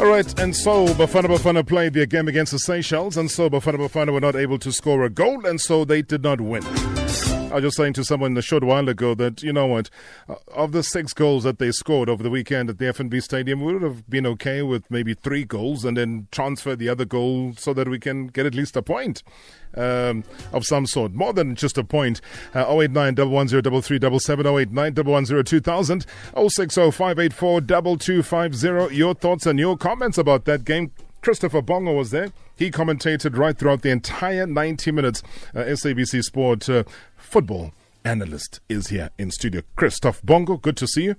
All right, and so Bafana Bafana played their game against the Seychelles, and so Bafana Bafana were not able to score a goal, and so they did not win. I was just saying to someone a short while ago that, you know what, uh, of the six goals that they scored over the weekend at the FNB Stadium, we would have been okay with maybe three goals and then transfer the other goal so that we can get at least a point um, of some sort. More than just a point. Uh, 089 110 089 2000 2250 Your thoughts and your comments about that game. Christopher Bongo was there. He commentated right throughout the entire 90 minutes. Uh, SABC Sport uh, football analyst is here in studio. Christophe Bongo, good to see you.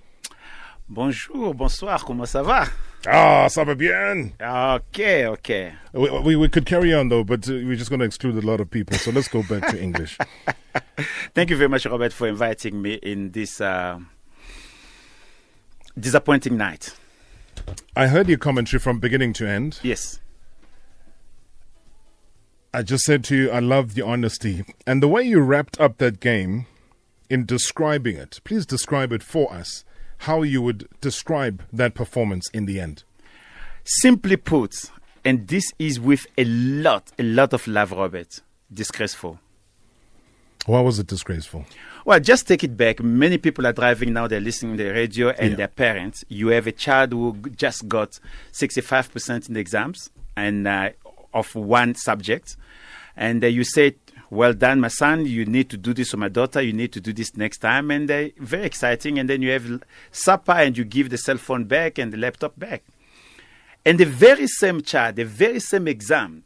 Bonjour, bonsoir, comment ça va? Ah, ça va bien. Okay, okay. We, we, we could carry on though, but uh, we're just going to exclude a lot of people. So let's go back to English. Thank you very much, Robert, for inviting me in this uh, disappointing night. I heard your commentary from beginning to end. Yes. I just said to you, I love the honesty. And the way you wrapped up that game in describing it, please describe it for us, how you would describe that performance in the end. Simply put, and this is with a lot, a lot of love, Robert, disgraceful. Why was it disgraceful? Well, just take it back. Many people are driving now, they're listening to the radio, and Yeah. their parents. You have a child who just got 65% in the exams and uh, of one subject. And uh, you say, Well done, my son. You need to do this, or my daughter. You need to do this next time. And uh, very exciting. And then you have supper and you give the cell phone back and the laptop back. And the very same child, the very same exam,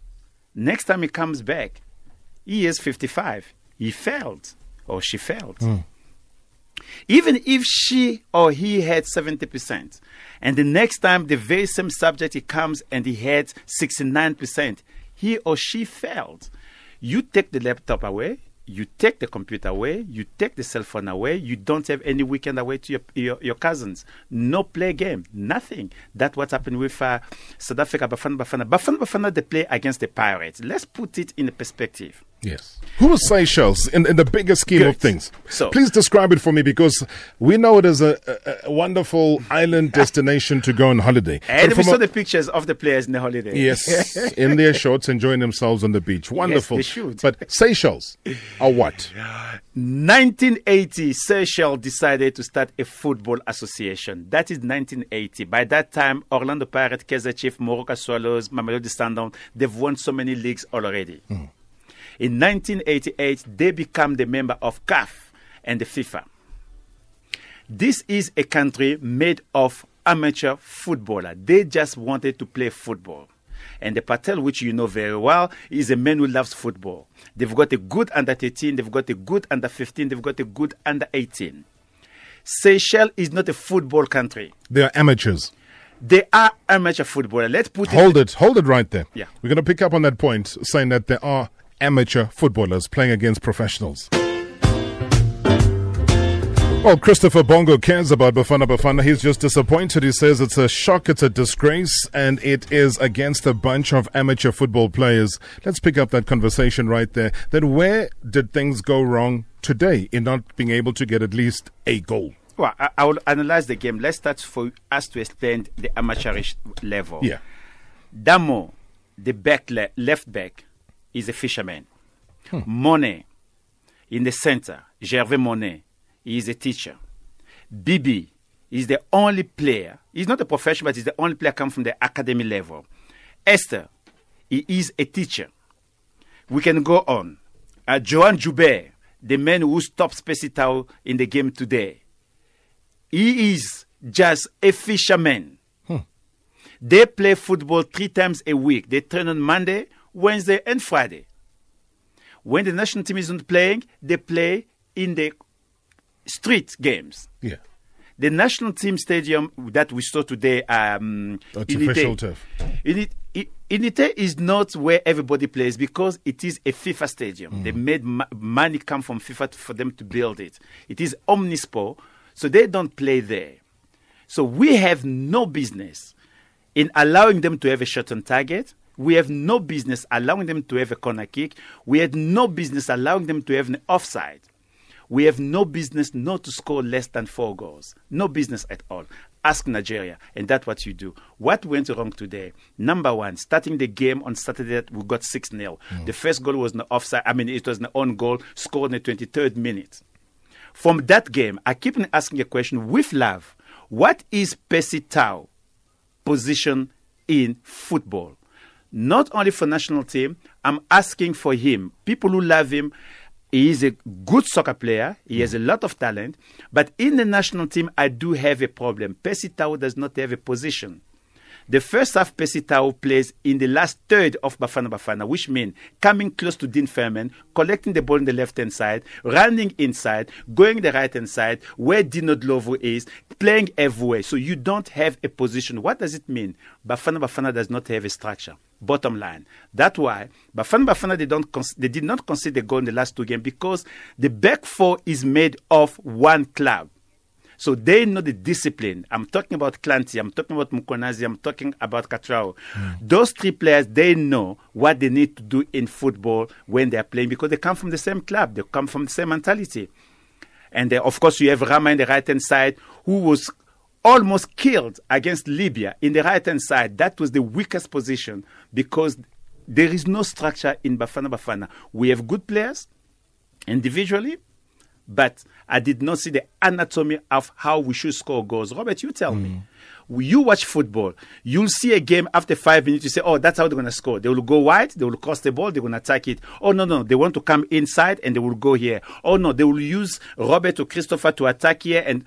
next time he comes back, he is 55. He failed or she failed. Even if she or he had 70%, and the next time the very same subject he comes and he had 69%, he or she failed. You take the laptop away, you take the computer away, you take the cell phone away, you don't have any weekend away to your, your, your cousins. No play game, nothing. That's what happened with uh, South Africa, Bafana Bafana. Bafana Bafana, they play against the Pirates. Let's put it in perspective. Yes. Who was Seychelles in, in the bigger scheme of things? So- Please describe it for me because we know it as a, a, a wonderful island ah. destination to go on holiday. And we saw a- the pictures of the players in the holiday. Yes, in their shorts, enjoying themselves on the beach. Wonderful. they should. But Seychelles are what? 1980, Seychelles decided to start a football association. That is 1980. By that time, Orlando Pirates, Kaizer Chiefs, Moroka Swallows, Mamelodi Sundowns, they've won so many leagues already. Hmm. In 1988, they become the member of CAF and the FIFA. This is a country made of amateur footballer. They just wanted to play football. And the Patel, which you know very well, is a man who loves football. They've got a good under 13, they've got a good under 15, they've got a good under 18. Seychelles is not a football country. They are amateurs. They are amateur footballer. Let's put it Hold it, hold it right there. Yeah. We're going to pick up on that point, saying that there are amateur footballers playing against professionals. Well, Christopher Bongo cares about Bafana Bafana. He's just disappointed. He says it's a shock, it's a disgrace, and it is against a bunch of amateur football players. Let's pick up that conversation right there. Then, where did things go wrong today in not being able to get at least a goal? Well, I, I will analyze the game. Let's start for us to explain the amateurish level. Yeah. Damo, the back le- left back, is a fisherman. Monet, in the center, Gervais Monet, he is a teacher. Bibi is the only player. He's not a professional, but he's the only player come from the academy level. Esther, he is a teacher. We can go on. Uh, Joan Joubert, the man who stopped Spacitao in the game today, he is just a fisherman. They play football three times a week. They train on Monday, Wednesday, and Friday. When the national team isn't playing, they play in the street games. Yeah. The national team stadium that we saw today, um, Artificial turf. Unit- I- Unité is not where everybody plays because it is a FIFA stadium. They made ma- money come from FIFA for them to build it. It is omnisport, so they don't play there. So we have no business in allowing them to have a shot on target. We have no business allowing them to have a corner kick. We had no business allowing them to have an offside. We have no business not to score less than four goals. No business at all. ask Nigeria, and that's what you do. What went wrong today? Number one, starting the game on Saturday, we got 6 0. Mm. The first goal was an offside, I mean, it was an own goal scored in the 23rd minute. From that game, I keep asking a question with love what is Percy Tau position in football? Not only for national team, I'm asking for him. People who love him, he is a good soccer player. He has a lot of talent. But in the national team, I do have a problem. Percy Tau does not have a position. The first half Percy Tau plays in the last third of Bafana Bafana, which means coming close to Dean Furman, collecting the ball on the left hand side, running inside, going the right hand side, where Dino Ndlovu is, playing everywhere. So you don't have a position. What does it mean? Bafana Bafana does not have a structure. Bottom line. That's why Bafana Bafana they don't they did not concede a goal in the last two games because the back four is made of one club. So they know the discipline. I'm talking about Hlanti, I'm talking about Mkhwanazi, I'm talking about Katrao. Mm. Those three players, they know what they need to do in football when they're playing because they come from the same club, they come from the same mentality. And uh, of course, you have Rama in the right hand side who was almost killed against Libya in the right hand side. That was the weakest position because there is no structure in Bafana Bafana. We have good players individually, but I did not see the anatomy of how we should score goals. Robert, you tell mm. me. You watch football, you'll see a game after five minutes, you say, Oh, that's how they're going to score. They will go wide, they will cross the ball, they're going to attack it. Oh, no, no, they want to come inside and they will go here. Oh, no, they will use Robert or Christopher to attack here. And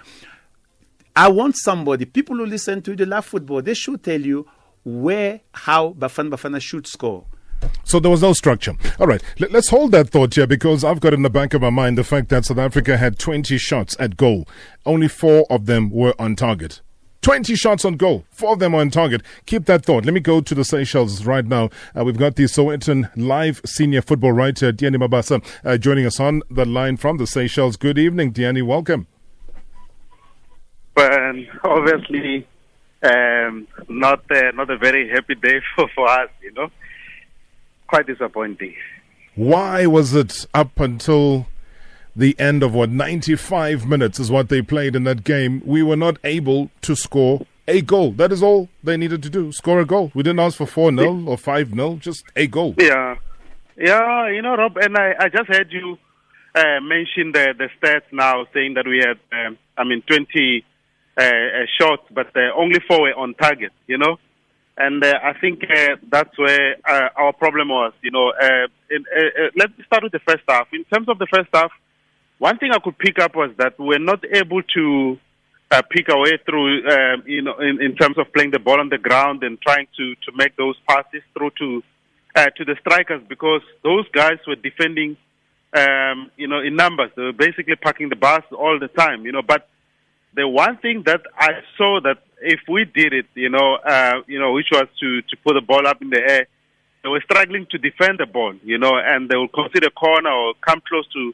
I want somebody, people who listen to the love football, they should tell you where, how Bafana Bafana should score. So there was no structure. All right, Let, us hold that thought here because I've got in the back of my mind the fact that South Africa had 20 shots at goal. Only four of them were on target. 20 shots on goal. Four of them are on target. Keep that thought. Let me go to the Seychelles right now. Uh, we've got the Sowetan live senior football writer, Diani Mabasa, uh, joining us on the line from the Seychelles. Good evening, Diani. Welcome. But obviously, um, not uh, not a very happy day for, for us, you know quite disappointing. Why was it up until the end of what 95 minutes is what they played in that game? We were not able to score a goal. That is all they needed to do. Score a goal. We didn't ask for 4 0 or 5 0, just a goal. Yeah. Yeah, you know, Rob, and I, I just heard you uh, mention the, the stats now saying that we had, um, I mean, 20 uh, uh, shots, but uh, only four were on target, you know? And uh, I think uh, that's where our problem was. You know, in, let's start with the first half. In terms of the first half, one thing I could pick up was that we're not able to uh, pick our way through. Um, you know, in, in terms of playing the ball on the ground and trying to to make those passes through to uh, to the strikers because those guys were defending. Um, you know, in numbers, they were basically packing the bus all the time. You know, but the one thing that I saw that if we did it, you know, uh, you know, which was to to put the ball up in the air, they were struggling to defend the ball, you know, and they would consider corner or come close to,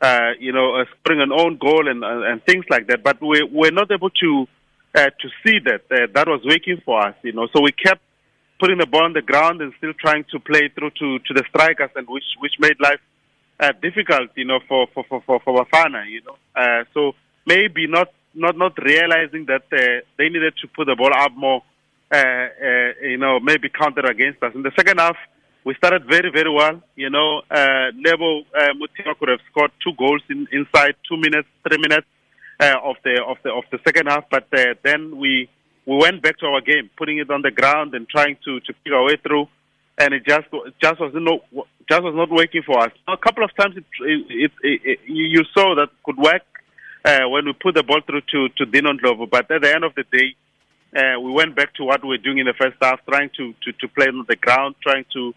uh, you know, uh, scoring an own goal and uh, and things like that. But we we're not able to uh, to see that uh, that was working for us, you know. So we kept putting the ball on the ground and still trying to play through to to the strikers, and which which made life uh, difficult, you know, for for for for, Bafana, you know. Uh, so maybe not not not realizing that uh, they needed to put the ball up more, uh, uh, you know, maybe counter against us. In the second half, we started very very well. You know, uh, Lebo uh, Mothiba could have scored two goals in, inside two minutes, three minutes uh, of the of the of the second half, but uh, then we we went back to our game, putting it on the ground and trying to to pick our way through. And it just just was not just was not working for us. A couple of times it, it, it, it you saw that could work, uh, when we put the ball through to, to Dino Ndlovu. But at the end of the day, uh, we went back to what we were doing in the first half, trying to, to, to play on the ground, trying to,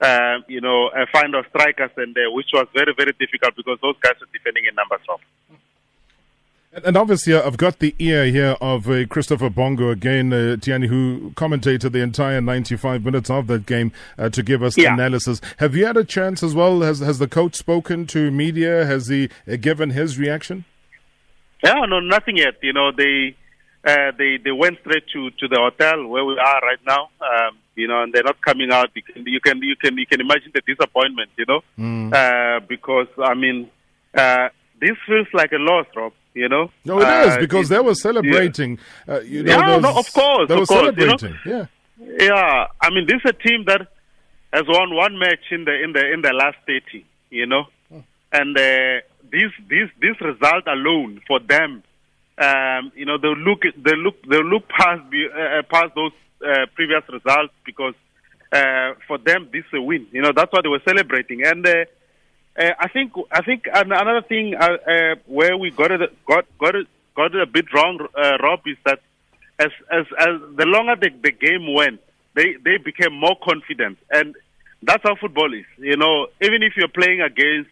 uh, you know, uh, find our strikers, and uh, which was very, very difficult because those guys were defending in numbers of. And obviously, I've got the ear here of uh, Christopher Bongo again, uh, Tiani, who commentated the entire 95 minutes of that game uh, to give us yeah. analysis. Have you had a chance as well? Has has the coach spoken to media? Has he uh, given his reaction? Yeah, no, nothing yet. You know, they uh, they they went straight to to the hotel where we are right now. Um, you know, and they're not coming out. You can you can you can you can imagine the disappointment. You know, mm. uh, because I mean, uh, this feels like a loss, Rob. You know. No, it is because they were celebrating. Yeah, uh, you know, yeah no, of course, they of were course, celebrating. You know? Yeah. Yeah, I mean, this is a team that has won one match in the in the in the last thirty. You know, oh. and uh, this this this result alone for them, um, you know, they look they look they look past uh, past those uh, previous results because uh, for them this is a win. You know, that's what they were celebrating, and uh, uh, I think I think another thing uh, uh, where we got it got got it got it a bit wrong, uh, Rob, is that as as as the longer the, the game went, they they became more confident, and that's how football is. You know, even if you're playing against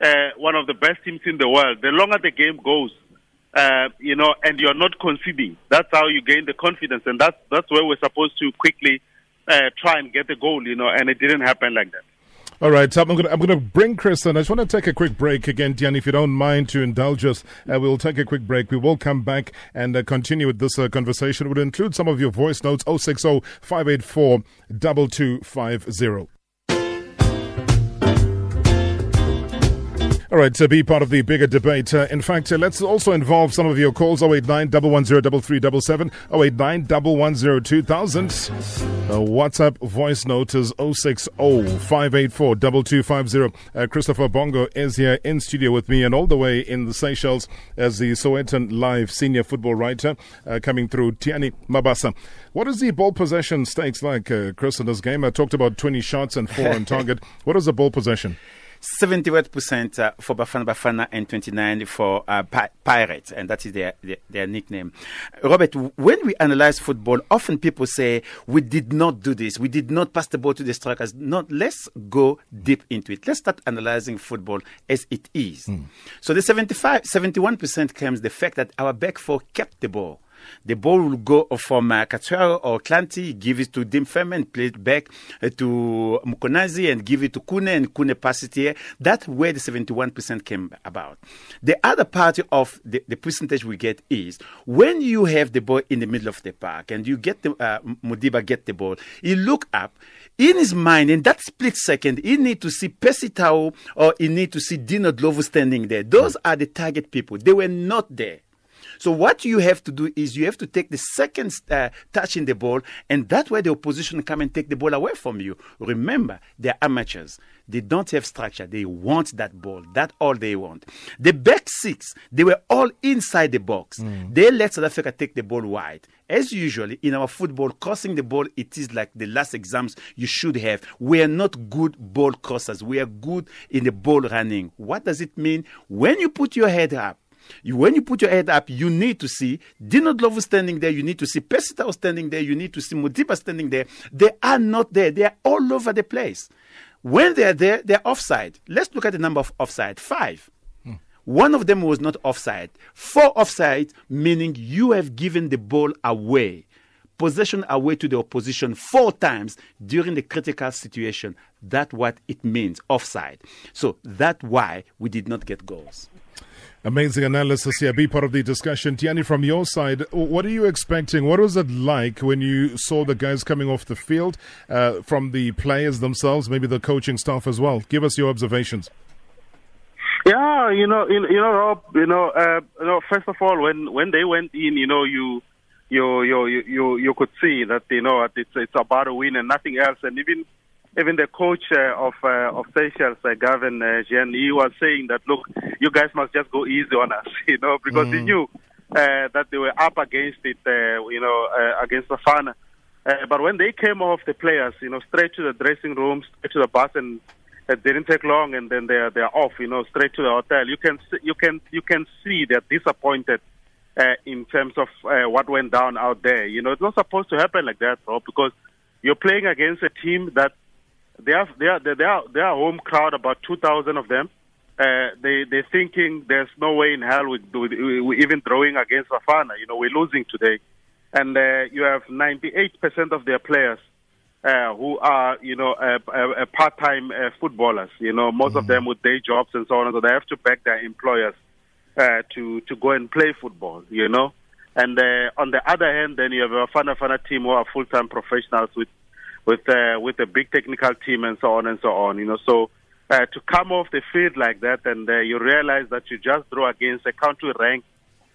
uh, one of the best teams in the world, the longer the game goes, uh, you know, and you're not conceding, that's how you gain the confidence, and that's that's where we're supposed to quickly uh, try and get the goal, you know, and it didn't happen like that. All right, I'm going to I'm going to bring Chris in. I just want to take a quick break again, Dian, if you don't mind to indulge us. Uh, we'll take a quick break. We will come back and uh, continue with this uh, conversation. We'll include some of your voice notes 060 584 2250. All right, to be part of the bigger debate. Uh, in fact, uh, let's also involve some of your calls 089 110 3377, 089 110 2000. Uh, WhatsApp voice note is 060 584 2250. Uh, Christopher Bongo is here in studio with me and all the way in the Seychelles as the Sowetan Live senior football writer uh, coming through Tiani Mabasa. What is the ball possession stakes like, uh, Chris, in this game? I talked about 20 shots and four on target. What is the ball possession? 78% uh, for Bafana Bafana and 29 for uh, Pi- Pirates, and that is their, their, their nickname. Robert, when we analyze football, often people say we did not do this, we did not pass the ball to the strikers. Not let's go deep into it. Let's start analyzing football as it is. Mm. So the 75, 71% comes the fact that our back four kept the ball. The ball will go from uh, or Hlanti, give it to Dim and play it back uh, to Mkhwanazi and give it to Khune and Khune pass it here. That's where the 71% came about. The other part of the, the percentage we get is when you have the ball in the middle of the park and you get the uh, Modiba get the ball, he look up in his mind in that split second he need to see Percy Tau or he need to see Dino standing there. Those are the target people. They were not there. So what you have to do is you have to take the second uh, touching the ball, and that's where the opposition come and take the ball away from you. Remember, they're amateurs. They don't have structure. They want that ball. That's all they want. The back six, they were all inside the box. Mm. They let South Africa take the ball wide. As usually in our football, crossing the ball, it is like the last exams you should have. We are not good ball crossers. We are good in the ball running. What does it mean? When you put your head up, you, when you put your head up, you need to see Dino Ndlovu standing there. You need to see Percy Tau standing there. You need to see Modiba standing there. They are not there. They are all over the place. When they are there, they are offside. Let's look at the number of offside. Five. One of them was not offside. Four offside, meaning you have given the ball away possession away to the opposition four times during the critical situation. That's what it means, offside. So that's why we did not get goals. Amazing analysis here. Be part of the discussion. Tiani, from your side, what are you expecting? What was it like when you saw the guys coming off the field uh, from the players themselves, maybe the coaching staff as well? Give us your observations. Yeah, you know, you, know, Rob, you know, uh, you know, first of all, when when they went in, you know, you you you you you could see that you know it's it's about a win and nothing else, and even even the coach uh, of uh, of Seychelles, uh, Gavin uh, Jeanne, he was saying that look, you guys must just go easy on us, you know, because mm. he knew uh, that they were up against it, uh, you know, uh, against Bafana. Uh, but when they came off the players, you know, straight to the dressing room, straight to the bus, and it didn't take long, and then they're they're off, you know, straight to the hotel. You can you can you can see they're disappointed. Uh, in terms of uh, what went down out there, you know, it's not supposed to happen like that, bro. Because you're playing against a team that they have they are they are they are home crowd about two thousand of them. Uh, they they're thinking there's no way in hell we, we, we even throwing against Bafana. You know we're losing today, and uh, you have 98 percent of their players uh, who are you know uh, uh, part-time uh, footballers. You know most mm-hmm. of them with day jobs and so on. So they have to beg their employers uh, to to go and play football. You know. And uh, on the other hand, then you have a Bafana Bafana team who are full-time professionals with with uh, with a big technical team and so on and so on. You know, so uh, to come off the field like that and uh, you realize that you just draw against a country ranked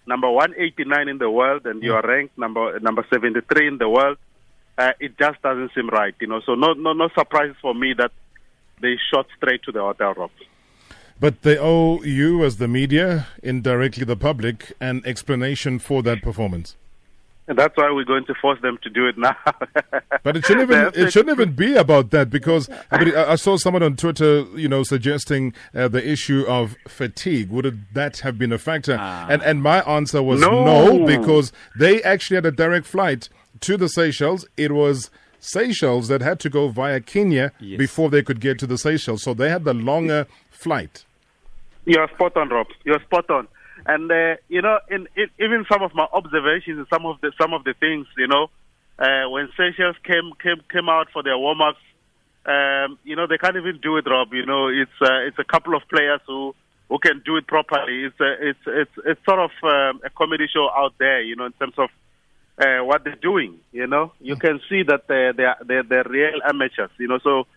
number 189 in the world and you are ranked number number 73 in the world, uh, it just doesn't seem right, you know. So no no no surprises for me that they shot straight to the hotel room. But they owe you, as the media, indirectly the public, an explanation for that performance. And that's why we're going to force them to do it now. but it shouldn't even it shouldn't even be about that because I, mean, I saw someone on Twitter, you know, suggesting uh, the issue of fatigue. Would that have been a factor? Ah. And and my answer was no. no, because they actually had a direct flight to the Seychelles. It was Seychelles that had to go via Kenya yes. before they could get to the Seychelles, so they had the longer flight. You're spot on, Rob. You're spot on. And uh, you know, in, in, even some of my observations, and some of the some of the things, you know, uh, when Seychelles came came came out for their warm ups, um, you know, they can't even do it, Rob. You know, it's uh, it's a couple of players who who can do it properly. It's uh, it's it's it's sort of um, a comedy show out there, you know, in terms of uh, what they're doing. You know, you can see that they're they're they're, they're real amateurs. You know, so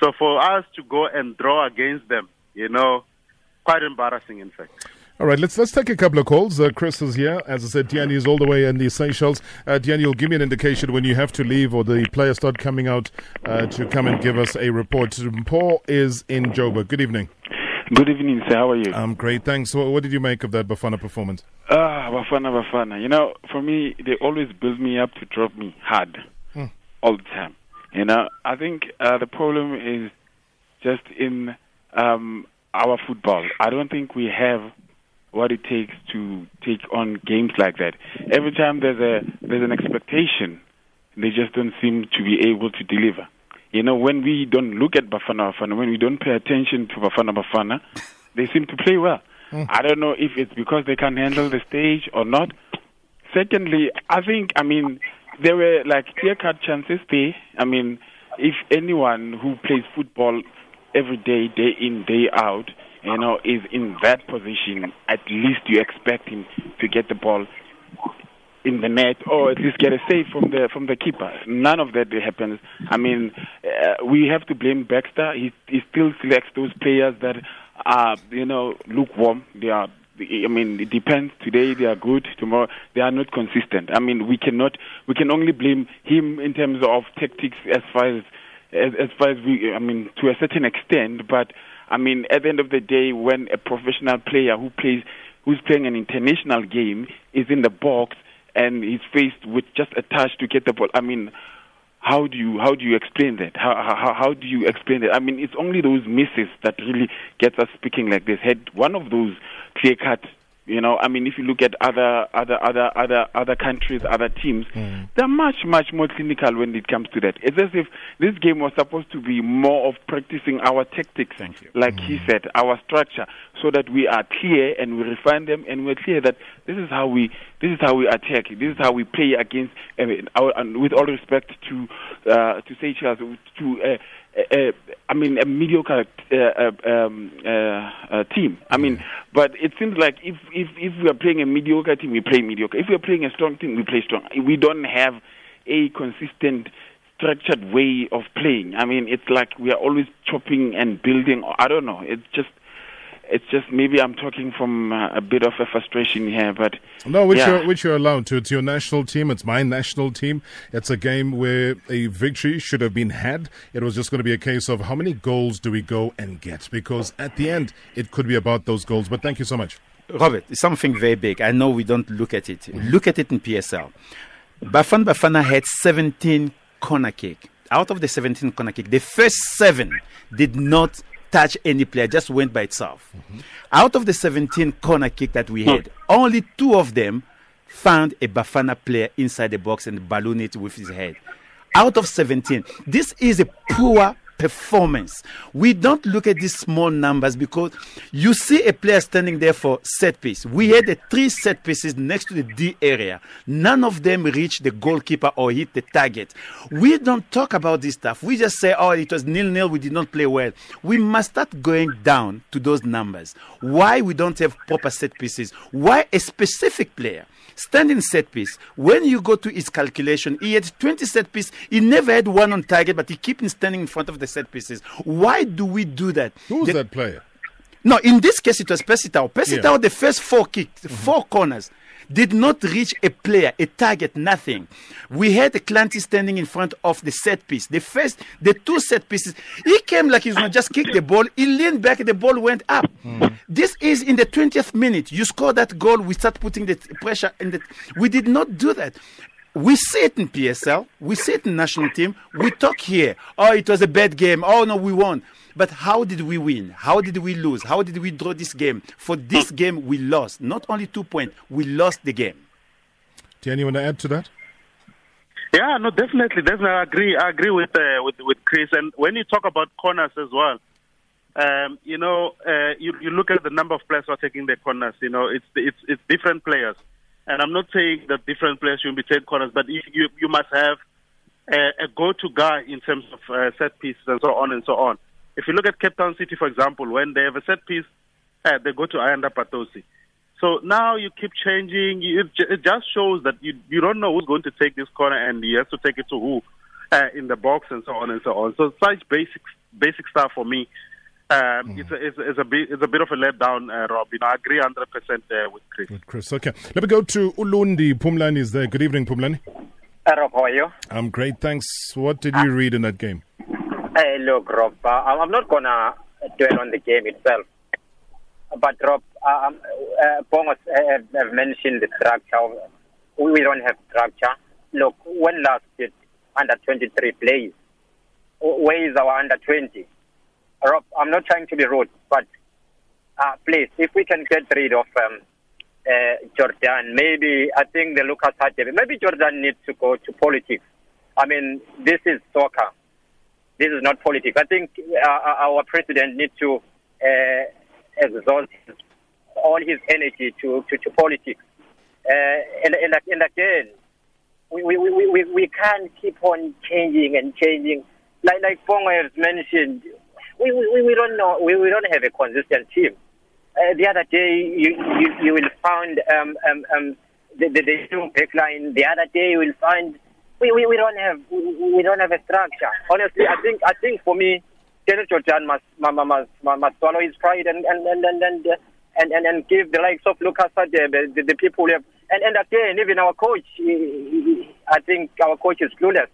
so for us to go and draw against them, you know, quite embarrassing, in fact. All right, let's let's take a couple of calls. Uh, Chris is here. As I said, Tiani is all the way in the Seychelles. Uh, you'll give me an indication when you have to leave or the players start coming out uh, to come and give us a report. Paul is in Joburg. Good evening. Good evening, sir. How are you? I'm great, thanks. What, what did you make of that Bafana performance? Ah, Bafana, Bafana. You know, for me, they always build me up to drop me hard hmm. all the time. You know, I think uh, the problem is just in um, our football. I don't think we have what it takes to take on games like that. Every time there's a there's an expectation, they just don't seem to be able to deliver. You know, when we don't look at Bafana Bafana, when we don't pay attention to Bafana Bafana, they seem to play well. Mm. I don't know if it's because they can handle the stage or not. Secondly, I think I mean there were like clear cut chances there. I mean, if anyone who plays football every day, day in, day out, you know, is in that position, at least you expect him to get the ball in the net or at least get a save from the from the keeper. None of that happens. I mean, uh, we have to blame Baxter. He he still selects those players that are you know lukewarm. They are. I mean, it depends. Today they are good. Tomorrow they are not consistent. I mean, we cannot. We can only blame him in terms of tactics as far as as, as far as we. I mean, to a certain extent, but I mean, at the end of the day, when a professional player who plays, who's playing an international game, is in the box and he's faced with just a touch to get the ball, I mean, how do you how do you explain that? How how how do you explain that? I mean, it's only those misses that really gets us speaking like this. Had one of those clear cut you know, I mean, if you look at other other other other other countries, other teams, mm. they're much much more clinical when it comes to that. It's as if this game was supposed to be more of practicing our tactics, like mm. he said, our structure, so that we are clear and we refine them, and we're clear that this is how we this is how we attack, this is how we play against. I mean, our, and with all respect to uh, to Seychelles, to uh, uh, I mean, a mediocre uh, uh, um, uh, uh, team. I mean, but it seems like if, if if we are playing a mediocre team, we play mediocre. If we are playing a strong team, we play strong. We don't have a consistent, structured way of playing. I mean, it's like we are always chopping and building. I don't know. It's just it's just maybe I'm talking from uh, a bit of a frustration here, but no, which yeah. you're which you're allowed to. It's your national team. It's my national team. It's a game where a victory should have been had. It was just going to be a case of how many goals do we go and get? Because at the end, it could be about those goals. But thank you so much, Robert. It's something very big. I know we don't look at it. Look at it in PSL. Bafana Bafana had 17 corner kick. Out of the 17 corner kick, the first seven did not touch any player, just went by itself. Mm-hmm. Out of the 17 corner kick that we had, only two of them found a Bafana player inside the box and ballooned it with his head. Out of 17, this is a poor performance. We don't look at these small numbers because you see a player standing there for set piece. We had the three set pieces next to the D area. None of them reached the goalkeeper or hit the target. We don't talk about this stuff. We just say, oh, it was nil nil. We did not play well. We must start going down to those numbers. Why we don't have proper set pieces? Why a specific player? Standing set piece. When you go to his calculation, he had 20 set piece. He never had one on target, but he kept standing in front of the set pieces. Why do we do that? Who's The- that player? No, in this case, it was Percy Tau. Pesitao, Yeah. the first four kicks, four corners, did not reach a player, a target, nothing. We had Hlanti standing in front of the set piece. The first, the two set pieces, he came like he's going to just kick the ball. He leaned back, the ball went up. Hmm. This is in the 20th minute. You score that goal, we start putting the pressure in the. We did not do that. We see it in PSL, we see it in national team. We talk here. Oh, it was a bad game. Oh no, we won. But how did we win? How did we lose? How did we draw this game? For this game, we lost. Not only two points, we lost the game. Do you want to add to that? Yeah, no, definitely, definitely. I agree. I agree with uh, with with Chris. And when you talk about corners as well, um, you know, uh, you you look at the number of players who are taking the corners. You know, it's it's it's different players. And I'm not saying that different players should be taking corners, but you you must have a, a go-to guy in terms of uh, set pieces and so on and so on. If you look at Cape Town City, for example, when they have a set piece, uh, they go to Ayanda Patosi. So now you keep changing. It, ju- it just shows that you you don't know who's going to take this corner, and you have to take it to who uh, in the box and so on and so on. So such basic basic stuff for me. Um, it's, a, it's, it's a bit it's a bit of a letdown, uh, Rob. You know, I agree hundred percent uh, with Chris. With Chris. Okay. Let me go to Ulundi. Pumlani is there. Good evening, Pumlani. Uh, Rob, how are you? I'm great. Thanks. What did you read in that game? Hey, look, Rob, uh, I'm not going to dwell on the game itself. But, Rob, um, uh, Bongos uh, have mentioned the structure. We don't have structure. Look, when last did under 23 plays? Where is our under 20? Rob, I'm not trying to be rude, but uh, please, if we can get rid of um, uh, Jordaan, maybe I think the Lucas Radebe, maybe Jordaan needs to go to politics. I mean, this is soccer. This is not politics. I think uh, our president needs to uh, exhaust all his energy to, to, to politics. Uh, and, and, and again, we, we, we, we, we can't keep on changing and changing. Like, like Bongo has mentioned, we, we, we don't know, we, we don't have a consistent team. Uh, the other day, you, you, you will find um, um, um, the, the, the new. The other day, you will find we, we, we don't have we, we don't have a structure. Honestly, I think I think for me, Dennis Jordaan must must must, must, swallow his pride and and and and and, and, and, and give the likes of Lucas Radebe, the, the people who have and, and again even our coach. I think our coach is clueless.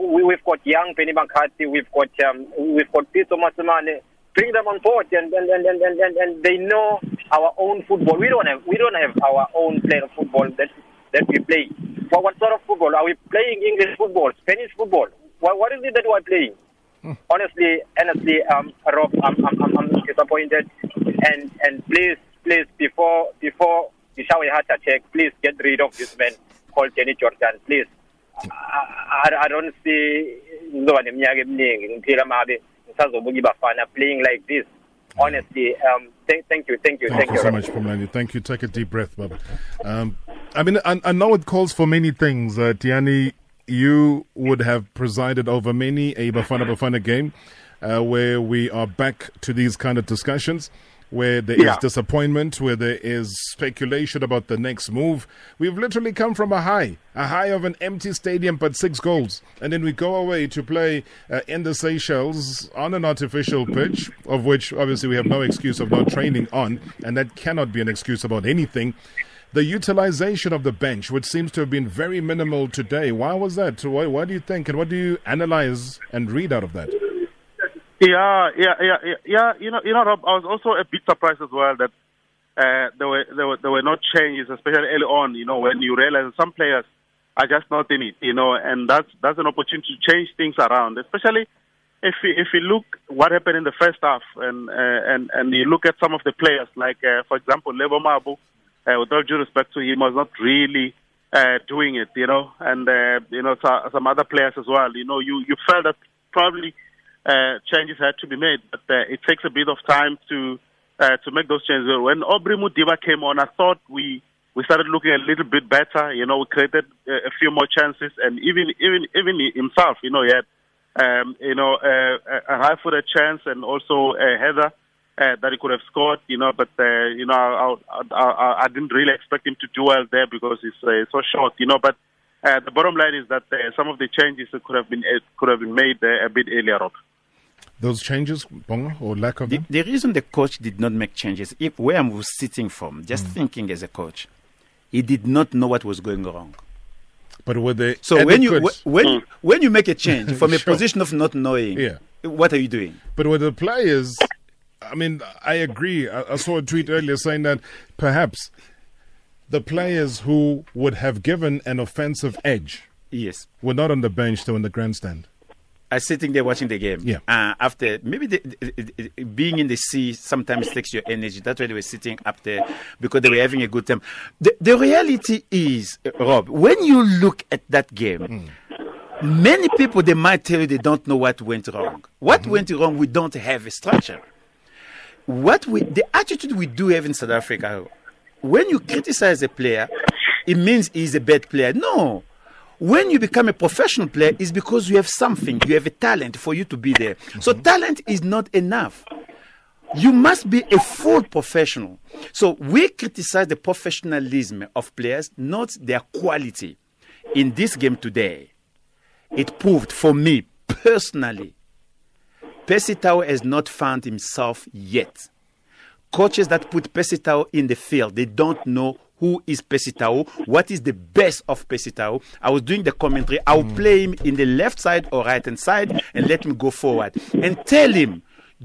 We, we've got young Benny McCarthy, we've got um, we've got Pitso Mosimane. Bring them on board, and and, and, and, and, and they know our own football. We don't have we don't have our own player of football that that we play. What, what sort of football are we playing? English football, Spanish football. What, what is it that we're playing? Honestly, honestly, um, Rob, I'm, I'm, I'm, I'm disappointed. And and please, please, before before you shower a heart attack, please get rid of this man called Jenny Jordaan. Please, I, I, don't see ngizoba neminyaka eminingi ngiphila amabe ngisazobuka ibafana playing like this. Honestly, um, thank, thank you, thank you, Thank thank, you so much, Pumlani. Thank you. Take a deep breath, Baba. Um, I mean, I, I know it calls for many things. Uh, Tiani, you would have presided over many a Bafana Bafana game uh, where we are back to these kind of discussions. Where there is Yeah. disappointment, where there is speculation about the next move. We've literally come from a high, a high of an empty stadium, but six goals. And then we go away to play uh, in the Seychelles on an artificial pitch, of which obviously we have no excuse of not training on, and that cannot be an excuse about anything. The utilization of the bench, which seems to have been very minimal today, why was that? Why, why do you think, and what do you analyze and read out of that? Yeah, yeah, yeah, yeah, yeah. You know, you know, Rob, I was also a bit surprised as well that uh, there were there were there were no changes, especially early on. You know, when you realize some players are just not in it. You know, and that's that's an opportunity to change things around, especially if you, if you look what happened in the first half, and uh, and and you look at some of the players, like uh, for example, Lebo Mabu, uh, with all due respect to him, was not really uh, doing it. You know, and uh, you know so, some other players as well. You know, you you felt that probably uh, changes had to be made, but uh, it takes a bit of time to uh, to make those changes. When Aubrey Modiba came on, I thought we we started looking a little bit better. You know, we created uh, a few more chances, and even even even himself, you know, he had um, you know uh, a high-footed chance and also a header. Uh, that he could have scored, you know, but uh, you know, I, I, I, I didn't really expect him to do well there because he's uh, so short, you know. But uh, the bottom line is that uh, some of the changes could have been uh, could have been made uh, a bit earlier on. Those changes, Bongo, or lack of The, them? the reason the coach did not make changes, if where I was sitting from, Mm. just thinking as a coach, he did not know what was going wrong. But were they So when you adequate- wh- when when you make a change from a Sure. position of not knowing, Yeah. what are you doing? But with the players, I mean, I agree. I, I saw a tweet earlier saying that perhaps the players who would have given an offensive edge Yes. were not on the bench, they were in the grandstand. Was sitting there watching the game. Yeah. Uh, after maybe the, the- the- being in the sea sometimes takes your energy. That's why they were sitting up there because they were having a good time. The, the reality is, Rob, when you look at that game, many people they might tell you they don't know what went wrong. What went wrong? We don't have a structure. What we the attitude we do have in South Africa, when you criticize a player, it means he's a bad player. No. When you become a professional player, is because you have something, you have a talent for you to be there. So mm-hmm. talent is not enough. You must be a full professional. So we criticize the professionalism of players, not their quality. In this game today, it proved for me personally, Percy Tau has not found himself yet. Coaches that put Percy Tau in the field, they don't know who is Percy Tau, what is the best of Percy Tau. I was doing the commentary. I'll mm. play him in the left side or right hand side and let him go forward and tell him,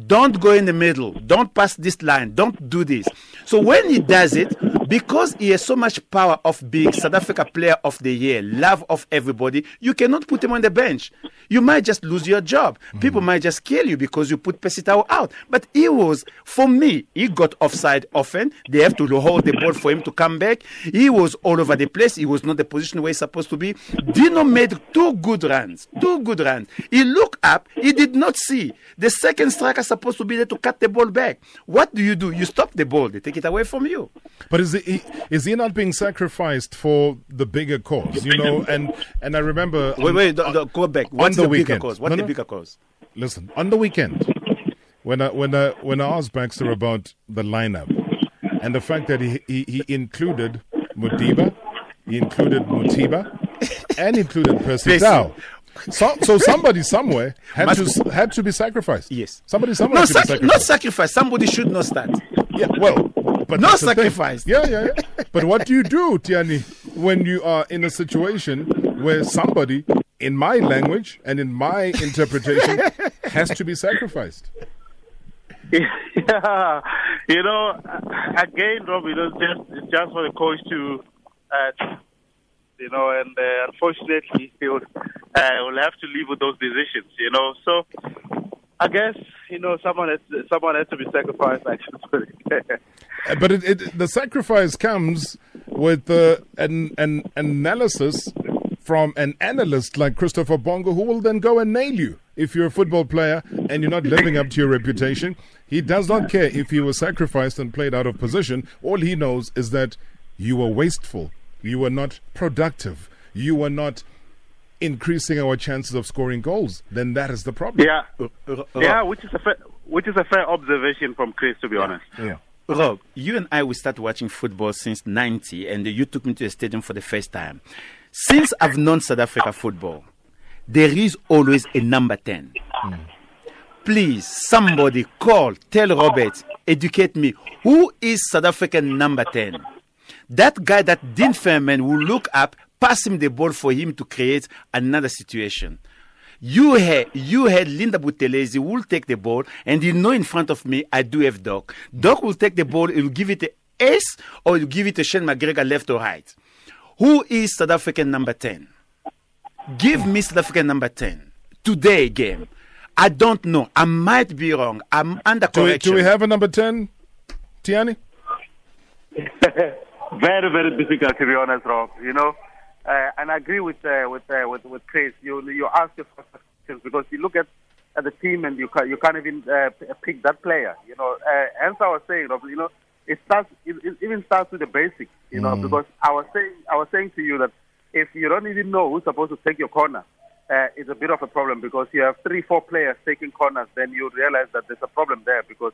don't go in the middle, don't pass this line, don't do this. So when he does it, because he has so much power of being South Africa Player of the Year, love of everybody, you cannot put him on the bench. You might just lose your job. People might just kill you because you put Percy Tau out. But he was, for me, he got offside often. They have to hold the ball for him to come back. He was all over the place. He was not the position where he's supposed to be. Dino made two good runs. Two good runs. He looked up. He did not see. The second striker supposed to be there to cut the ball back. What do you do? You stop the ball. They take it away from you. But is he is he not being sacrificed for the bigger cause? You know, and and I remember Wait, on- wait, don't- don't- go back. What's the the, bigger weekend. cause? What's No, the no. bigger cause? listen on the weekend when I when I when I asked Baxter about the lineup and the fact that he he, he included Modiba, he included Mothiba, and included Percy Percy. Tau. So, so somebody somewhere had Must- to had to be sacrificed. Yes. somebody somewhere No, had to be sac- not sacrificed. sacrifice. Somebody should not start. Yeah, well, but No that's the thing. sacrifice. Yeah, yeah, yeah. But what do you do, Tiani, when you are in a situation where somebody, in my language and in my interpretation, has to be sacrificed? yeah, you know, again, Rob, you know, it's just it's just for the coach to, uh, you know, and uh, unfortunately, he will uh, will have to live with those decisions, you know. So, I guess you know, someone has someone has to be sacrificed. Actually, Uh, But it, it, the sacrifice comes with uh, an, an analysis from an analyst like Christopher Bongo, who will then go and nail you if you're a football player and you're not living up to your reputation. He does not care if you were sacrificed and played out of position. All he knows is that you were wasteful, you were not productive, you were not increasing our chances of scoring goals. Then that is the problem. yeah, uh, uh, Ro- yeah, which is a fair, which is a fair observation from Chris, to be honest. Yeah. Rob, you and I we start watching football since '90, and you took me to the stadium for the first time. Since I've known South Africa football, there is always a number ten. Mm. Please, somebody call, tell Robert, educate me. Who is South African number ten? That guy, that Dean Furman, will look up, pass him the ball for him to create another situation. You had you had Linda Buthelezi will take the ball, and you know in front of me I do have Doc. Doc will take the ball, he will give it to Ace, or he will give it to Shane McGregor left or right. Who is South African number ten? Give me South African number ten today game. I don't know. I might be wrong. I'm under Do we, correction. do we have a number 10, Tiani? very, very difficult to be honest, Rob. You know, uh, and I agree with uh, with, uh, with with Chris. You you ask your questions because you look at, at the team and you can't, you can't even uh, pick that player. You know, uh, hence I was saying, Rob. You know, it starts it, it even starts with the basics. You know, because I was saying I was saying to you that if you don't even know who's supposed to take your corner. Uh, it's a bit of a problem because you have three, four players taking corners. Then you realize that there's a problem there because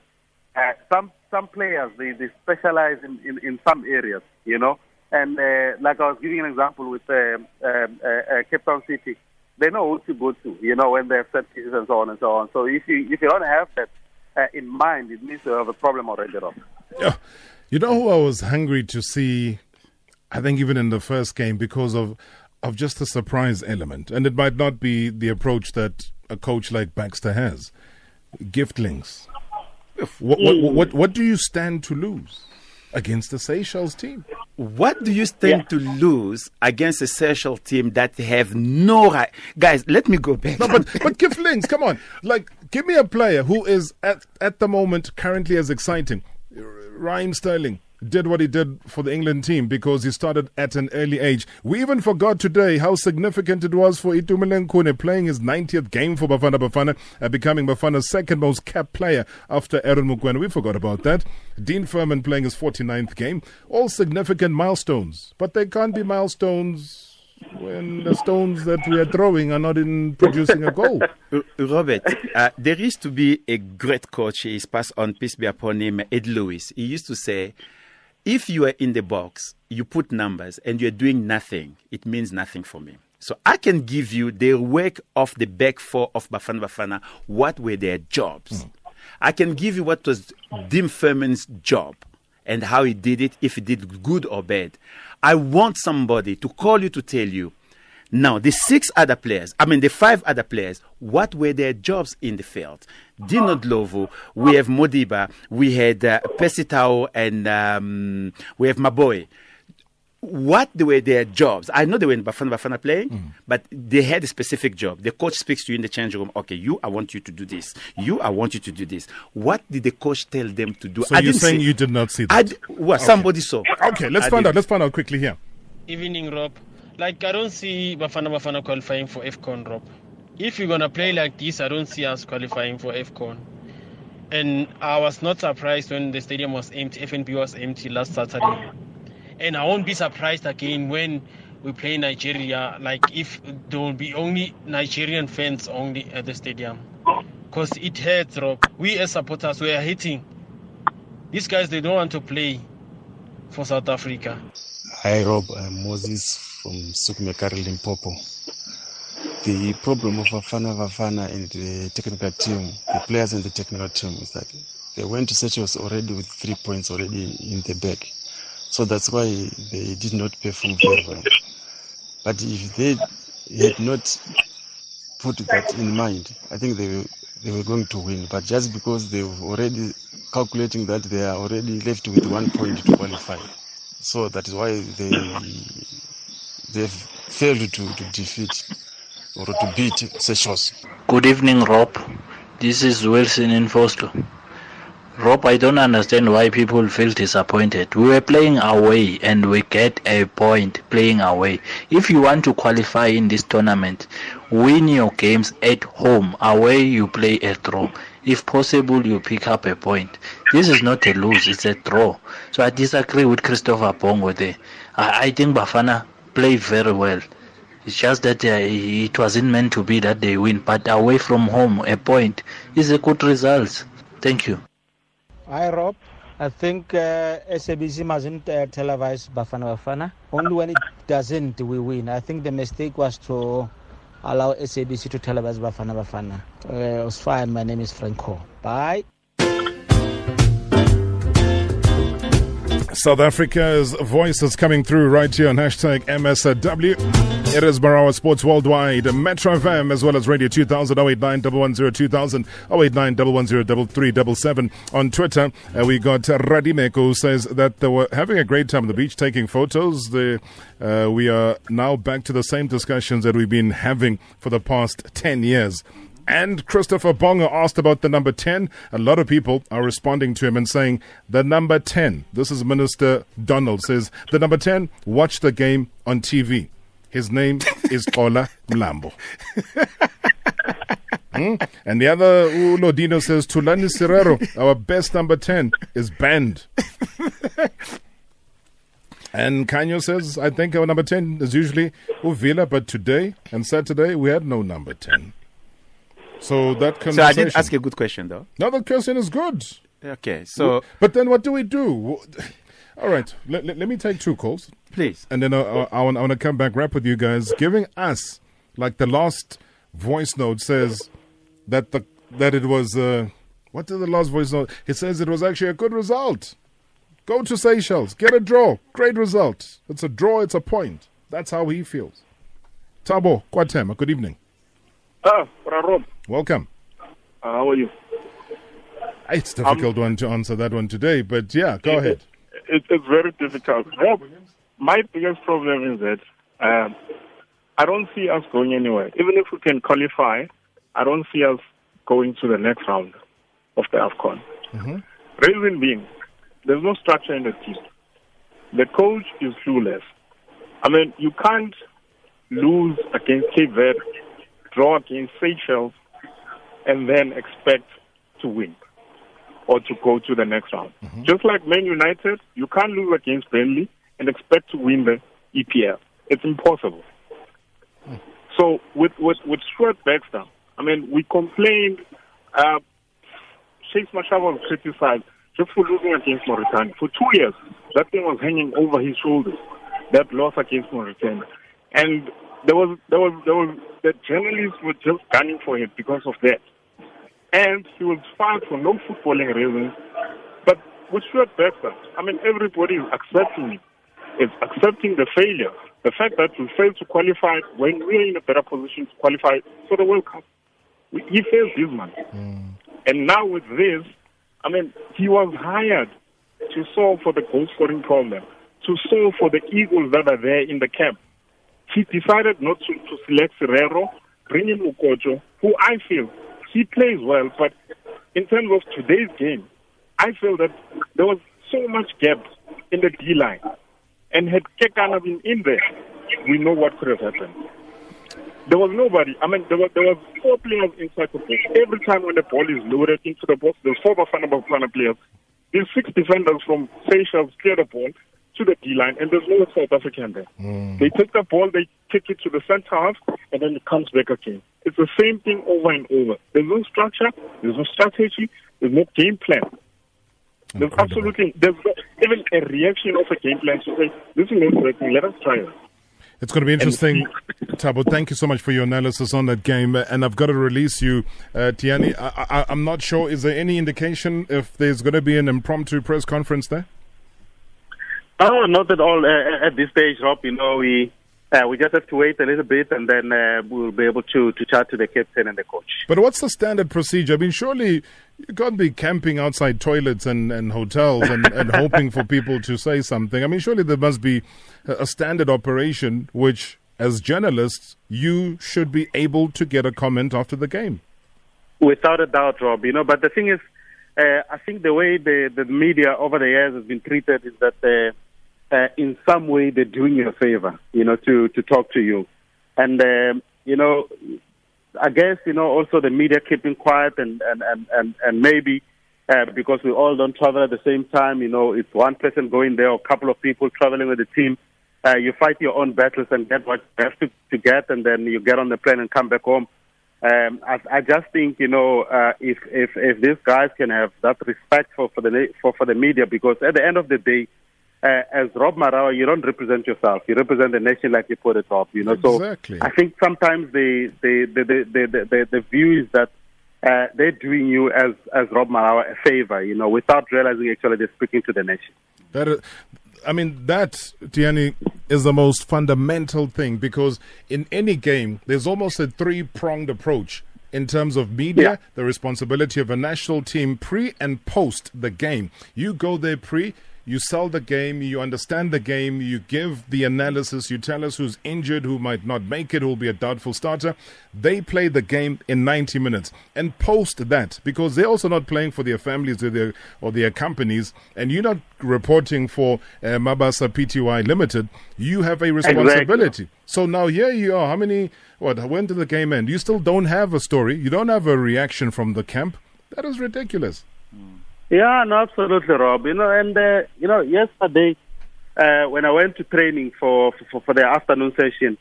uh, some some players they, they specialize in, in, in some areas, you know. And uh, like I was giving an example with uh, um, uh, uh, Cape Town City, they know who to go to, you know, when they have set pieces and so on and so on. So if you if you don't have that uh, in mind, it means you have a problem already, Rob. Yeah. You know who I was hungry to see, I think even in the first game, because of, of just the surprise element. And it might not be the approach that a coach like Baxter has. Gift Links. What, what, hmm. what, what do you stand to lose against the Seychelles team? What do you stand to lose against a Seychelles team that have no right? Guys, let me go back. No, but but Gift Links, come on. Like, give me a player who is at at the moment currently as exciting. Raheem Sterling did what he did for the England team because he started at an early age. We even forgot today how significant it was for Itumeleng playing his 90th game for Bafana Bafana, uh, becoming Bafana's second most capped player after Aaron Mokoena. We forgot about that. Dean Furman playing his 49th game. All significant milestones, but they can't be milestones when the stones that we are throwing are not in producing a goal. Robert, uh, there used to be a great coach, he's passed on, peace be upon him, Ed Lewis. He used to say, if you are in the box, you put numbers and you're doing nothing, it means nothing for me. So I can give you the work of the back four of Bafana Bafana, what were their jobs. Mm. I can give you what was Dean Furman's job and how he did it, if he did good or bad. I want somebody to call you to tell you, now, the six other players, I mean, the five other players, what were their jobs in the field? Dino Ndlovu, we have Modiba, we had uh, Percy Tau, and um, we have Maboy. What were their jobs? I know they were in Bafana Bafana playing, mm. but they had a specific job. The coach speaks to you in the change room. Okay, you, I want you to do this. You, I want you to do this. What did the coach tell them to do? So I you're saying see, you did not see that? I, well, okay. somebody saw. Okay, let's I find did. out. Let's find out quickly here. Evening, Rob. Like, I don't see Bafana Bafana qualifying for AFCON, Rob. If you're going to play like this, I don't see us qualifying for AFCON. And I was not surprised when the stadium was empty, FNB was empty last Saturday. And I won't be surprised again when we play Nigeria, like if there will be only Nigerian fans only at the stadium. Because it hurts, Rob. We as supporters, we are hating. These guys, they don't want to play for South Africa. Hi, Rob. I'm Moses from Sukumekari, Limpopo. The problem of Bafana Bafana in the technical team, the players in the technical team, is that they went to Seychelles already with three points already in the bag. So that's why they did not perform very well. But if they had not put that in mind, I think they were, they were going to win. But just because they were already calculating that they are already left with one point to qualify, so that is why they they failed to, to defeat or to beat. Good evening, Rob. This is Wilson in Fosto. Rob, I don't understand why people feel disappointed. We were playing away and we get a point playing away. If you want to qualify in this tournament, win your games at home. Away you play a draw. If possible, you pick up a point. This is not a lose, it's a draw. So I disagree with Christopher Bongo there. I, I think Bafana played very well. It's just that uh, it wasn't meant to be that they win, but away from home, a point is a good result. Thank you. Hi, Rob. I think uh, SABC mustn't uh, televise Bafana Bafana. Only when it doesn't, we win. I think the mistake was to allow SABC to televise Bafana Bafana. Uh, it was fine. My name is Franco. Bye. South Africa's voice is coming through right here on hashtag MSW. It is Marawa Sports Worldwide, Metro FM, as well as Radio 2000, 089 110 2000, 089 110 On Twitter, uh, we got Radimeko who says that they were having a great time on the beach taking photos. The, uh, we are now back to the same discussions that we've been having for the past 10 years. And Christopher Bongo asked about the number 10. A lot of people are responding to him and saying, the number 10. This is Minister Donald says, the number 10, watch the game on TV. His name is Ola Mlambo. hmm? And the other Lodino says, Thulani Serero, our best number 10, is banned. And Kanyo says, I think our number 10 is usually Uvila, but today and Saturday we had no number 10. So that conversation. So I did ask a good question, though. No, the question is good. Okay, so. But then what do we do? All right, let, let, let me take two calls. Please. And then I, I, I want to come back, wrap with you guys, giving us Like the last voice note says that the that it was. Uh, what did the last voice note? It says it was actually a good result. Go to Seychelles, get a draw, great result. It's a draw, it's a point. That's how he feels. Tabo Kwatema, good evening. Ah, Rob. Welcome. Uh, how are you? It's difficult um, one to answer that one today, but yeah, go it, ahead. It, it's very difficult. Rob, my biggest problem is that um, I don't see us going anywhere. Even if we can qualify, I don't see us going to the next round of the AFCON. Mm-hmm. Reason being, there's no structure in the team. The coach is clueless. I mean, you can't lose against Cape Verde, draw against Seychelles, and then expect to win or to go to the next round. Mm-hmm. Just like Man United, you can't lose against Burnley and expect to win the EPL. It's impossible. Mm. So with with with Stuart Baxter, I mean, we complained. Uh, Shakes Mashaba was criticized just for losing against Mauritania. For two years, that thing was hanging over his shoulders. That loss against Mauritania, and there was there was there was the journalists were just gunning for him because of that. And he was fired for no footballing reasons. But with Stuart Baxter, I mean, everybody is accepting it. It's accepting the failure. The fact that we failed to qualify when we are in a better position to qualify for the World Cup. We, he failed this man. Mm. And now with this, I mean, he was hired to solve for the goal scoring problem, to solve for the eagles that are there in the camp. He decided not to, to select Serero, bring in who I feel he plays well, but in terms of today's game, I feel that there was so much gap in the D line. And had Kekana been in there, we know what could have happened. There was nobody. I mean, there was, there was four players inside the box. Every time when the ball is loaded into the box, there's four Bafana Bafana players. There's six defenders from Seychelles clear the ball to the D line, and there's no South African there. Mm. They take the ball, they take it to the center half, and then it comes back again. It's the same thing over and over. There's no structure, there's no strategy, there's no game plan. There's Incredible. absolutely there's not even a reaction of a game plan to say this is not working. Let us try it. It's going to be interesting, Tabo. Thank you so much for your analysis on that game. And I've got to release you, uh, Tiani. I, I, I'm not sure. Is there any indication if there's going to be an impromptu press conference there? No, not at all uh, at this stage, Rob. You know, we uh, we just have to wait a little bit, and then uh, we'll be able to to chat to the captain and the coach. But what's the standard procedure? I mean, surely you can't be camping outside toilets and, and hotels and, and hoping for people to say something. I mean, surely there must be a standard operation which, as journalists, you should be able to get a comment after the game. Without a doubt, Rob. You know, but the thing is, uh, I think the way the the media over the years has been treated is that. Uh, in some way they're doing you a favor, you know, to, to talk to you. And, um, you know, I guess, you know, also the media keeping quiet and, and, and, and, and maybe uh, because we all don't travel at the same time, you know, it's one person going there or a couple of people traveling with the team. Uh, you fight your own battles and get what you have to, to get, and then you get on the plane and come back home. Um, I, I just think, you know, uh, if, if, if these guys can have that respect for, for, the, for, for the media, because at the end of the day, uh, as Rob Marawa, you don't represent yourself. You represent the nation, like you put it, Rob. You know, Exactly. so I think sometimes the the the the the, the, the view is that uh, they're doing you as as Rob Marawa a favor, you know, without realizing actually they're speaking to the nation. That is, I mean, that, Tiani, is the most fundamental thing because in any game, there's almost a three pronged approach in terms of media, Yeah. the responsibility of a national team pre and post the game. You go there pre. You sell the game, you understand the game, you give the analysis, you tell us who's injured, who might not make it, who will be a doubtful starter. They play the game in 90 minutes. And post that, because they're also not playing for their families or their, or their companies, and you're not reporting for uh, Mabasa PTY Limited, you have a responsibility. So now here you are. How many, what, when did the game end? You still don't have a story, you don't have a reaction from the camp. That is ridiculous. Yeah, no, absolutely, Rob. You know, and uh, you know, yesterday uh, when I went to training for for, for the afternoon session,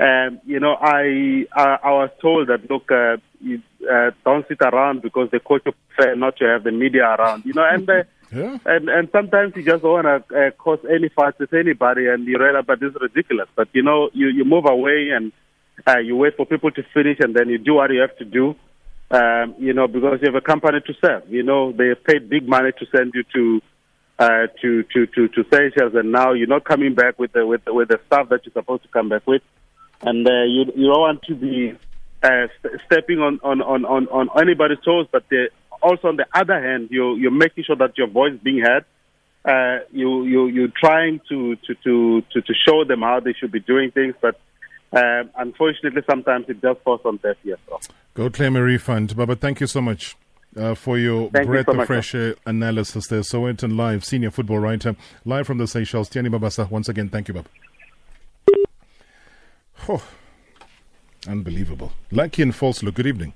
um, you know, I, I I was told that look, uh, you, uh, don't sit around because the coach prefer not to have the media around. You know, and uh, Yeah. and and sometimes you just don't want to uh, cause any fight with anybody, and you realize, but this is ridiculous. But you know, you you move away and Uh, you wait for people to finish, and then you do what you have to do. Um, you know, because you have a company to serve. You know, they have paid big money to send you to uh, to to to to Seychelles, and now you're not coming back with the with the, with the stuff that you're supposed to come back with, and uh, you you don't want to be uh, st- stepping on, on, on, on, on anybody's toes, but the, also on the other hand, you you're making sure that your voice is being heard. Uh, you you you're trying to, to, to, to, to show them how they should be doing things, but uh, unfortunately, sometimes it does falls on deaf ears. So. Go claim a refund, Baba. Thank you so much. Uh, for your Thank you breath so of much, fresh air analysis there. Sowetan Live, senior football writer, live from the Seychelles. Tiani Mabasa, once again, thank you, Baba. Oh, unbelievable. Lucky and false look, good evening.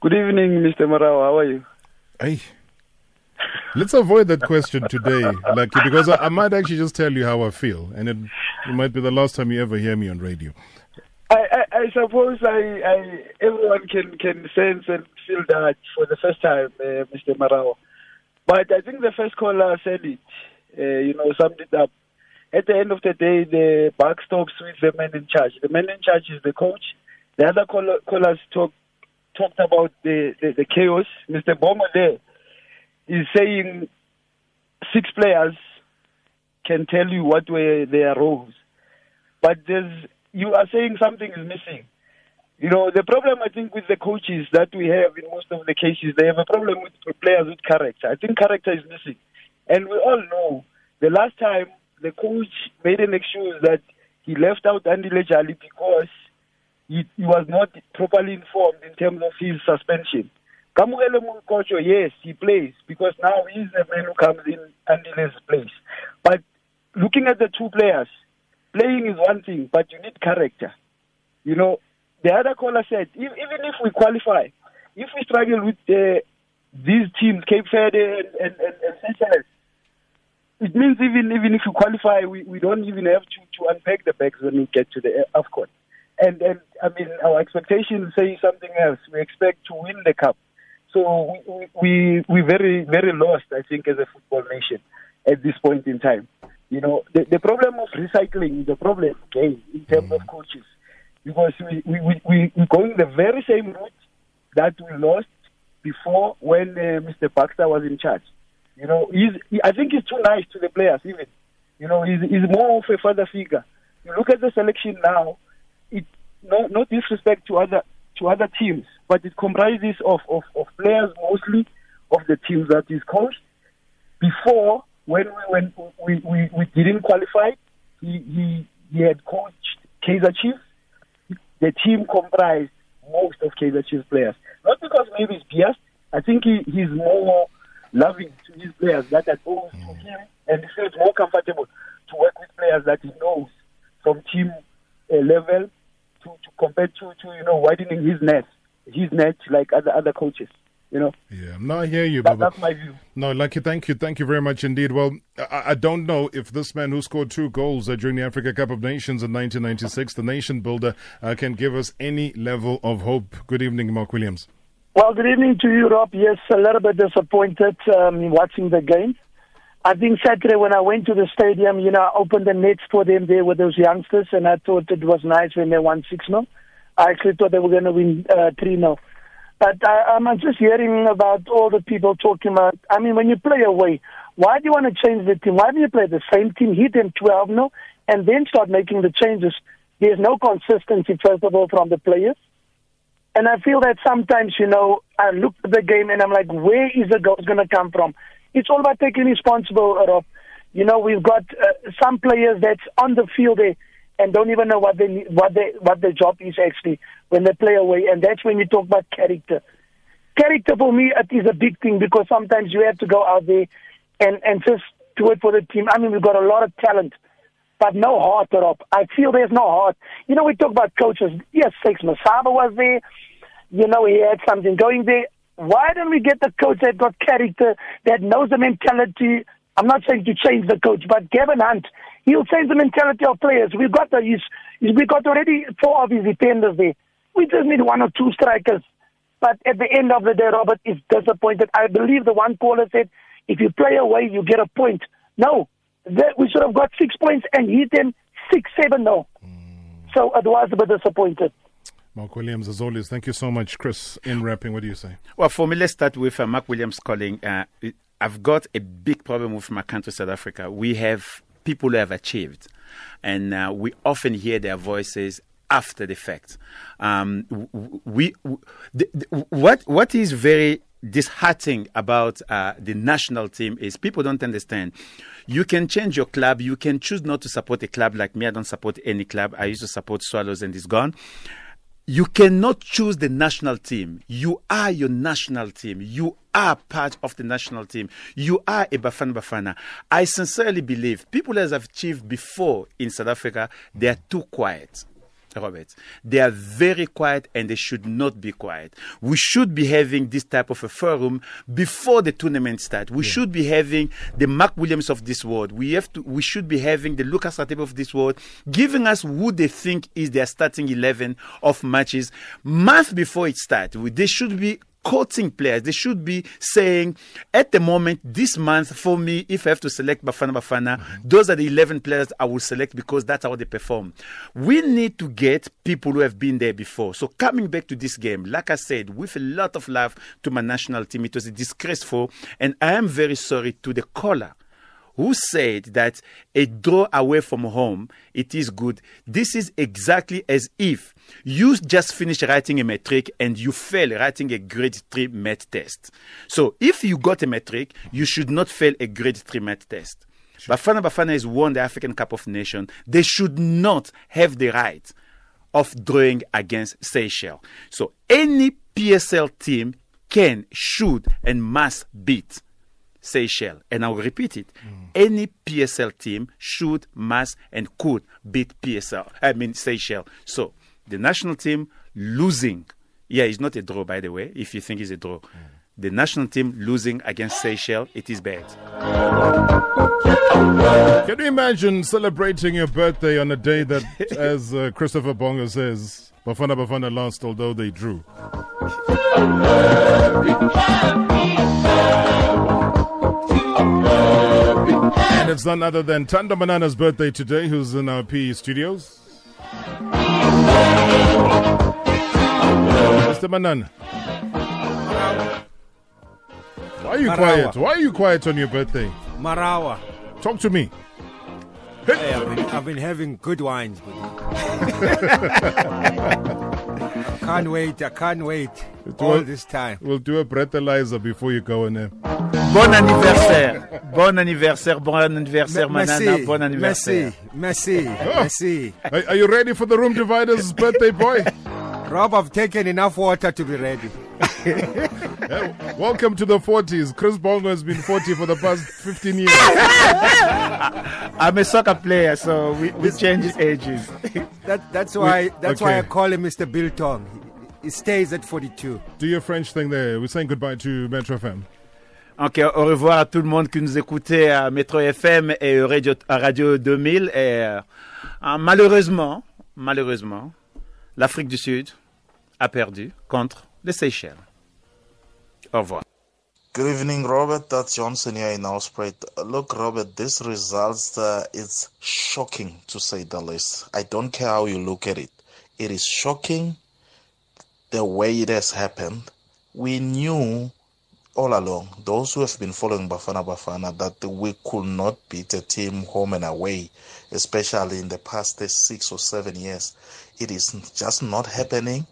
Good evening, Mr. Marawa. How are you? Hey, let's avoid that question today, Lucky, because I, I might actually just tell you how I feel, and it, it might be the last time you ever hear me on radio. I, I, I suppose I, everyone can, can sense and feel that for the first time, uh, Mr. Marawa. But I think the first caller said it, uh, you know, summed it up. At the end of the day, the buck stops with the man in charge. The man in charge is the coach. The other caller, callers talk, talked about the, the, the chaos. Mr. Bongo there is saying six players can tell you what were their roles. But there's, you are saying something is missing. You know, the problem I think with the coaches that we have in most of the cases, they have a problem with players with character. I think character is missing. And we all know the last time the coach made an excuse that he left out Andile Jali because he, he was not properly informed in terms of his suspension. Kamohelo Mokotjo, yes, he plays because now he's the man who comes in and in his place. But looking at the two players, playing is one thing, but you need character. You know, the other caller said, even if we qualify, if we struggle with uh, these teams, Cape Verde and, and, and, and Seychelles, it means even even if you qualify, we, we don't even have to, to unpack the bags when we get to the AFCON. And, and I mean, our expectations say something else. We expect to win the cup. So we, we, we're very, very lost, I think, as a football nation at this point in time. You know, the, the problem of recycling is a problem, okay, in terms of coaches. Because we, we, we, we, we're going the very same route that we lost before when uh, Mr. Baxter was in charge. You know, he's, he, I think he's too nice to the players, even. You know, he's, he's more of a father figure. You look at the selection now, it no, no disrespect to other to other teams, but it comprises of, of, of players mostly of the teams that is coached. Before, when we when we, we, we didn't qualify, he, he he had coached Kaizer Chiefs. The team comprised most of Kaizer Chiefs players. Not because maybe he's biased. I think he, he's more loving to his players that are close to him, and he feels more comfortable to work with players that he knows from team uh, level to, to compared to, to you know widening his net, his net like other other coaches. You know. Yeah, no, I hear you, That, that's my view. No, Lucky, thank you. Thank you very much indeed. Well, I, I don't know if this man who scored two goals uh, during the Africa Cup of Nations in 1996, the nation builder, uh, can give us any level of hope. Good evening, Mark Williams. Well, good evening to you, Rob. Yes, a little bit disappointed um, watching the game. I think Saturday when I went to the stadium, you know, I opened the nets for them there with those youngsters, and I thought it was nice when they won 6 0. I actually thought they were going to win uh, 3 0. But I, I'm just hearing about all the people talking about. I mean, when you play away, why do you want to change the team? Why do you play the same team, hit them 12 0, and then start making the changes? There's no consistency, first of all, from the players. And I feel that sometimes, you know, I look at the game and I'm like, where is the goals going to come from? It's all about taking responsible, Rob. You know, we've got uh, some players that's on the field there and don't even know what they what they what their job is actually when they play away, and that's when you talk about character. Character for me it is a big thing because sometimes you have to go out there and and just do it for the team. I mean, we've got a lot of talent, but no heart, Rob. I feel there's no heart. You know, we talk about coaches. Yes, Shakes Mashaba was there. You know, he had something going there. Why don't we get the coach that got character, that knows the mentality? I'm not saying to change the coach, but Gavin Hunt, he'll change the mentality of players. We've got the, he's, he's- we got already four of his defenders there. We just need one or two strikers. But at the end of the day, Robert is disappointed. I believe the one caller said, if you play away, you get a point. No, that we should have got six points and hit them six, seven, no. So it was a bit disappointed. Mark Williams, as always, thank you so much. Chris, in wrapping, what do you say? Well, for me, let's start with uh, Mark Williams calling. Uh, I've got a big problem with my country, South Africa. We have people have achieved, and uh, we often hear their voices after the fact. Um, we, we what what is very disheartening about uh, the national team is people don't understand. You can change your club. You can choose not to support a club like me. I don't support any club. I used to support Swallows and it's gone you cannot choose the national team. You are your national team. You are part of the national team. You are a Bafana Bafana. I sincerely believe people as have achieved before in South Africa, they are too quiet. Robert. They are very quiet and they should not be quiet. We should be having this type of a forum before the tournament starts. We yeah. should be having the Mark Williams of this world. We have to. We should be having the Lucas Radebe of this world, giving us who they think is their starting eleven of matches month before it starts. They should be quoting players. They should be saying, at the moment, this month, for me, if I have to select Bafana Bafana, mm-hmm. those are the 11 players I will select because that's how they perform. We need to get people who have been there before. So, coming back to this game, like I said, with a lot of love to my national team, it was disgraceful. And I am very sorry to the caller who said that a draw away from home it is good. This is exactly as if you just finished writing a metric and you fail writing a grade 3 math test. So if you got a metric you should not fail a grade 3 math test. Sure. bafana bafana has won the african cup of nations. They should not have the right of drawing against seychelles. So any psl team can should and must beat Seychelles. And I'll repeat it. Mm. Any PSL team should, must, and could beat PSL, I mean Seychelles. So the national team losing. Yeah, it's not a draw, by the way, if you think it's a draw. Mm. The national team losing against Seychelles, it is bad. Can you imagine celebrating your birthday on a day that, as uh, Christopher Bongo says, Bafana Bafana lost, although they drew? And it's none other than Thando Manana's birthday today, who's in our PE studios. Mr. Manana. Why are you Marawa. quiet? Why are you quiet on your birthday? Marawa. Talk to me. Hey, I've, been, I've been having good wines. I can't wait. I can't wait all this time. We'll do a breathalyzer before you go in there. Bon anniversaire. bon anniversaire. Bon anniversaire, merci, Manana. Bon anniversaire. Merci. Merci. Oh. merci. Are, are you ready for the room divider's birthday boy? Rob, I've taken enough water to be ready. yeah, welcome to the 40s. Chris Bongo has been 40 for the past 15 years. I'm a soccer player, so we, we change ages. That, that's why that's okay. why I call him Mr. Bill Biltong. He stays at 42. Do your French thing there. We're saying goodbye to Metro FM. Ok, au revoir à tout le monde qui nous écoutait à Metro FM et Radio, Radio 2000. Et, euh, malheureusement, malheureusement, l'Afrique du Sud a perdu contre les Seychelles. Au revoir. Good evening, Robert. That's Johnson here in Nelspruit. Look, Robert, this result uh, is shocking to say the least. I don't care how you look at it. It is shocking the way it has happened. We knew all along, those who have been following Bafana Bafana, that we could not beat a team home and away, especially in the past six or seven years. It is just not happening.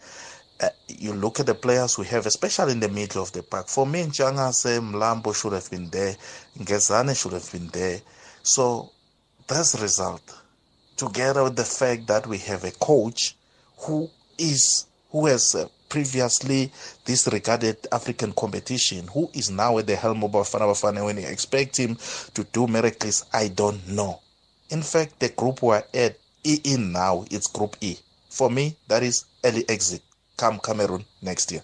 Uh, you look at the players we have, especially in the middle of the pack. For me, Njanga say Mlambo should have been there, Ngezane should have been there. So the result. Together with the fact that we have a coach who is who has uh, previously disregarded African competition, who is now at the helm of Bafana Bafana when you expect him to do miracles, I don't know. In fact, the group we're at E in now, it's Group E. For me, that is early exit. Come Cameroon next year.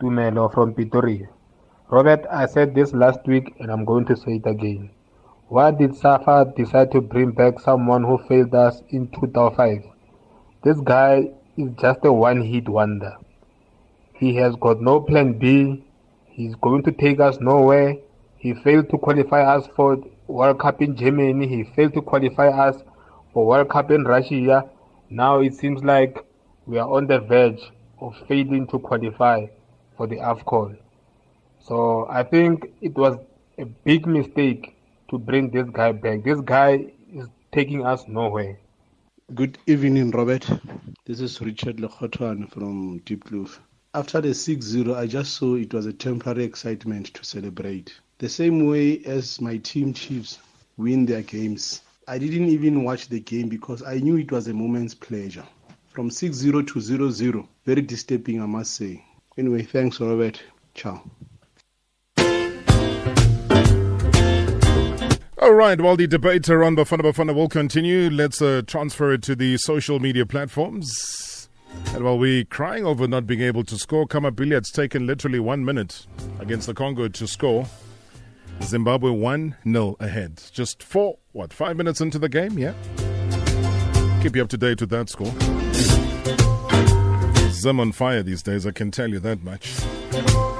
Tumelo from Pretoria. Robert, I said this last week and I'm going to say it again. Why did Safa decide to bring back someone who failed us in 2005? This guy is just a one hit wonder. He has got no plan B. He's going to take us nowhere. He failed to qualify us for World Cup in Germany. He failed to qualify us for World Cup in Russia. Now it seems like we are on the verge of failing to qualify for the AFCON. So I think it was a big mistake to bring this guy back. This guy is taking us nowhere. Good evening, Robert. This is Richard Lekotwan from Diepkloof. After the 6 0, I just saw it was a temporary excitement to celebrate. The same way as my team Chiefs win their games. I didn't even watch the game because I knew it was a moment's pleasure. From 6 0 to 0 0, very disturbing, I must say. Anyway, thanks, Robert. Ciao. All right, while the debate around Bafana Bafana will continue, let's uh, transfer it to the social media platforms. And while we're crying over not being able to score, Khama Billiat it's taken literally one minute against the Congo to score. Zimbabwe 1 0 ahead. Just four, what, five minutes into the game? Yeah. Keep you up to date with that score. Zim on fire these days, I can tell you that much.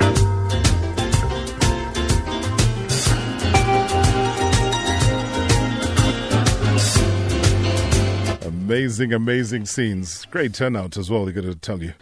Amazing, amazing scenes. Great turnout as well, I got to tell you.